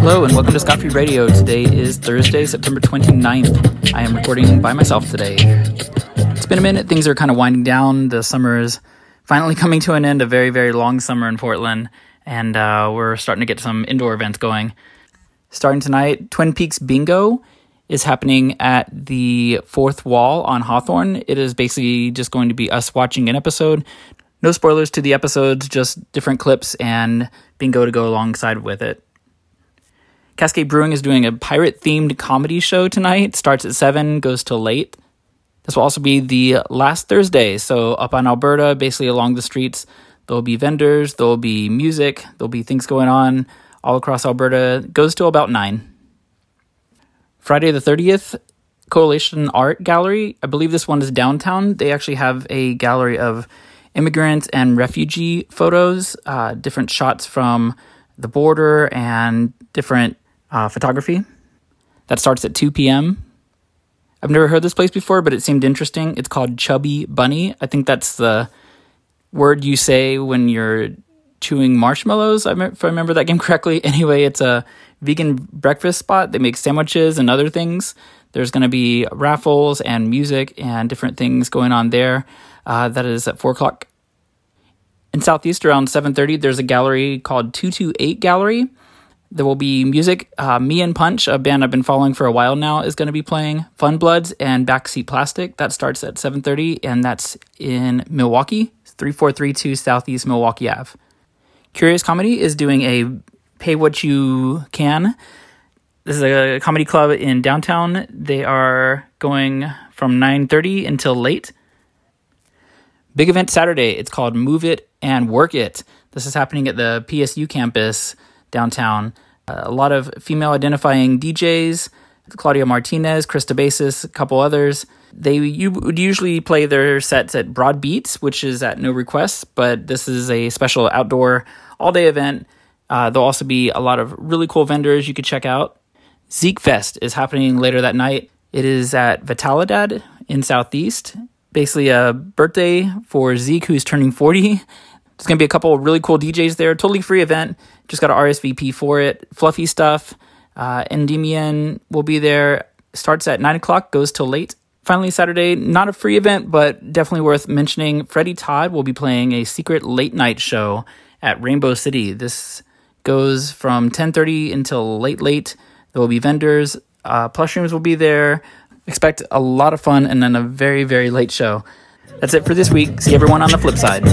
Hello and welcome to Scott Free Radio. Today is Thursday, September 29th. I am recording by myself today. It's been a minute, things are kind of winding down. The summer is finally coming to an end, a very, very long summer in Portland, and uh, we're starting to get some indoor events going. Starting tonight, Twin Peaks Bingo is happening at the fourth wall on Hawthorne. It is basically just going to be us watching an episode. No spoilers to the episodes, just different clips and bingo to go alongside with it. Cascade Brewing is doing a pirate themed comedy show tonight. Starts at 7, goes till late. This will also be the last Thursday. So, up on Alberta, basically along the streets, there'll be vendors, there'll be music, there'll be things going on all across Alberta. Goes till about 9. Friday the 30th, Coalition Art Gallery. I believe this one is downtown. They actually have a gallery of immigrant and refugee photos, uh, different shots from the border, and different uh, photography. That starts at 2 p.m. I've never heard this place before, but it seemed interesting. It's called Chubby Bunny. I think that's the word you say when you're chewing marshmallows, if I remember that game correctly. Anyway, it's a vegan breakfast spot. They make sandwiches and other things. There's going to be raffles and music and different things going on there. Uh, that is at 4 o'clock. In Southeast around 7.30, there's a gallery called 228 Gallery. There will be music. Uh, Me and Punch, a band I've been following for a while now, is going to be playing. Fun Bloods and Backseat Plastic. That starts at 7:30, and that's in Milwaukie, 3432 Southeast Milwaukie Ave. Curious Comedy is doing a pay what you can. This is a comedy club in downtown. They are going from 9:30 until late. Big event Saturday. It's called Move It and Work It. This is happening at the PSU campus downtown. Uh, a lot of female identifying DJs, Claudia Martinez, Krista Basis, a couple others. They you would usually play their sets at Broad Beats, which is at no request, but this is a special outdoor all day event. Uh, there'll also be a lot of really cool vendors you could check out. Zeke Fest is happening later that night. It is at Vitalidad in Southeast. Basically, a birthday for Zeke, who's turning 40. There's going to be a couple of really cool DJs there. Totally free event. Just got to RSVP for it. Fluffy stuff. Uh, Endymion will be there. Starts at 9 o'clock, goes till late. Finally, Saturday, not a free event, but definitely worth mentioning. Freddy Todd will be playing a secret late night show at Rainbow City. This goes from 10.30 until late, late. There will be vendors. Uh, plush rooms will be there. Expect a lot of fun and then a very, very late show. That's it for this week. See everyone on the flip side.